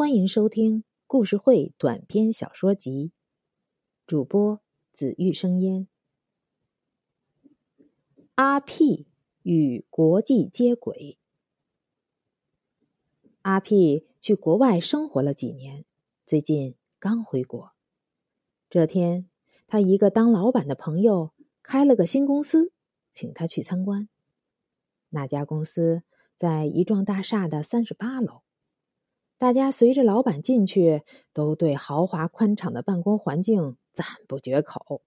欢迎收听故事会短篇小说集，主播紫玉生烟。阿 P 与国际接轨。阿 P 去国外生活了几年，最近刚回国。这天，他一个当老板的朋友开了个新公司，请他去参观。那家公司在一幢大厦的三十八楼。大家随着老板进去，都对豪华宽敞的办公环境赞不绝口。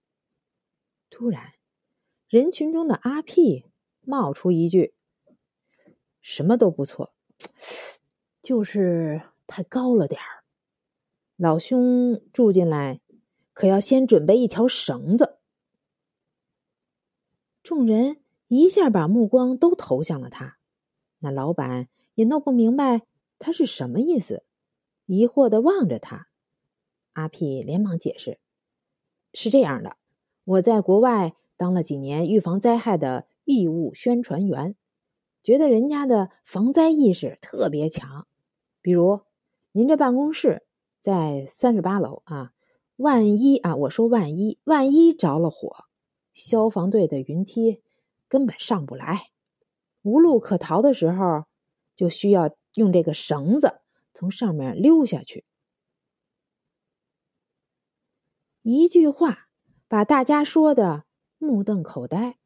突然，人群中的阿 P 冒出一句：“什么都不错，就是太高了点儿。老兄住进来，可要先准备一条绳子。”众人一下把目光都投向了他。那老板也弄不明白。他是什么意思？疑惑的望着他，阿 P 连忙解释：“是这样的，我在国外当了几年预防灾害的义务宣传员，觉得人家的防灾意识特别强。比如，您这办公室在三十八楼啊，万一啊，我说万一，万一着了火，消防队的云梯根本上不来，无路可逃的时候，就需要。”用这个绳子从上面溜下去，一句话把大家说的目瞪口呆。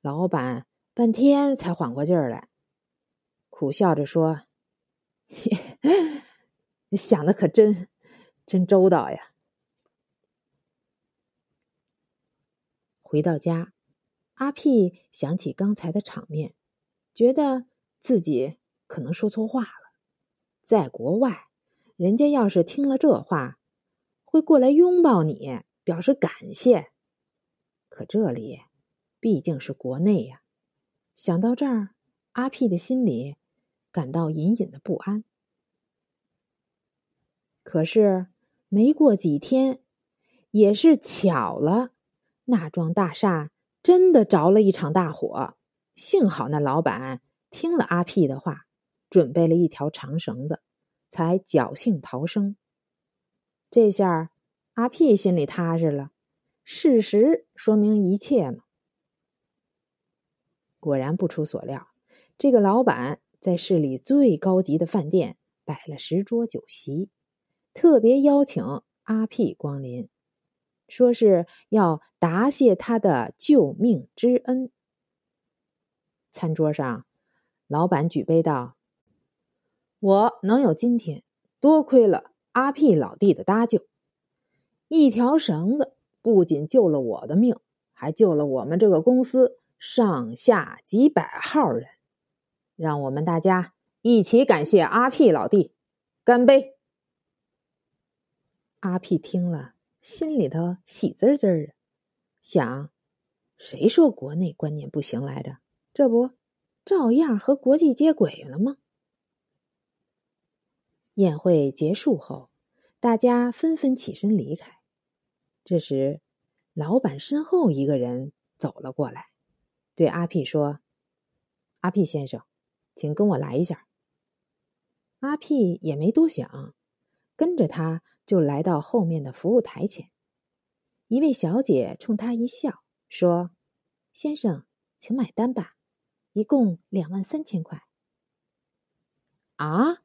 老板半天才缓过劲儿来，苦笑着说：“你 想的可真真周到呀。”回到家，阿 P 想起刚才的场面，觉得自己。可能说错话了，在国外，人家要是听了这话，会过来拥抱你，表示感谢。可这里毕竟是国内呀。想到这儿，阿 P 的心里感到隐隐的不安。可是没过几天，也是巧了，那幢大厦真的着了一场大火。幸好那老板听了阿 P 的话。准备了一条长绳子，才侥幸逃生。这下阿 P 心里踏实了，事实说明一切嘛。果然不出所料，这个老板在市里最高级的饭店摆了十桌酒席，特别邀请阿 P 光临，说是要答谢他的救命之恩。餐桌上，老板举杯道。我能有今天，多亏了阿 P 老弟的搭救。一条绳子不仅救了我的命，还救了我们这个公司上下几百号人。让我们大家一起感谢阿 P 老弟，干杯！阿 P 听了，心里头喜滋滋的，想：谁说国内观念不行来着？这不，照样和国际接轨了吗？宴会结束后，大家纷纷起身离开。这时，老板身后一个人走了过来，对阿 P 说：“阿 P 先生，请跟我来一下。”阿 P 也没多想，跟着他就来到后面的服务台前。一位小姐冲他一笑，说：“先生，请买单吧，一共两万三千块。”啊？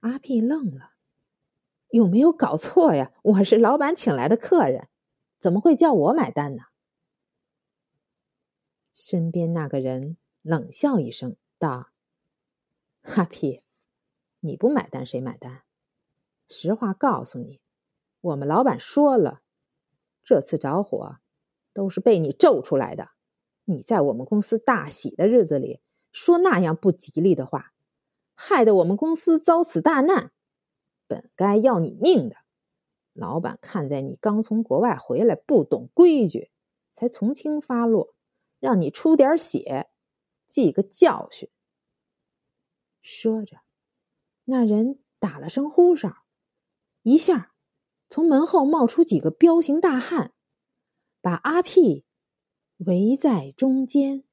阿屁愣了，有没有搞错呀？我是老板请来的客人，怎么会叫我买单呢？身边那个人冷笑一声，道：“阿 P，你不买单谁买单？实话告诉你，我们老板说了，这次着火都是被你咒出来的。你在我们公司大喜的日子里说那样不吉利的话。”害得我们公司遭此大难，本该要你命的。老板看在你刚从国外回来，不懂规矩，才从轻发落，让你出点血，记个教训。说着，那人打了声呼哨，一下从门后冒出几个彪形大汉，把阿 P 围在中间。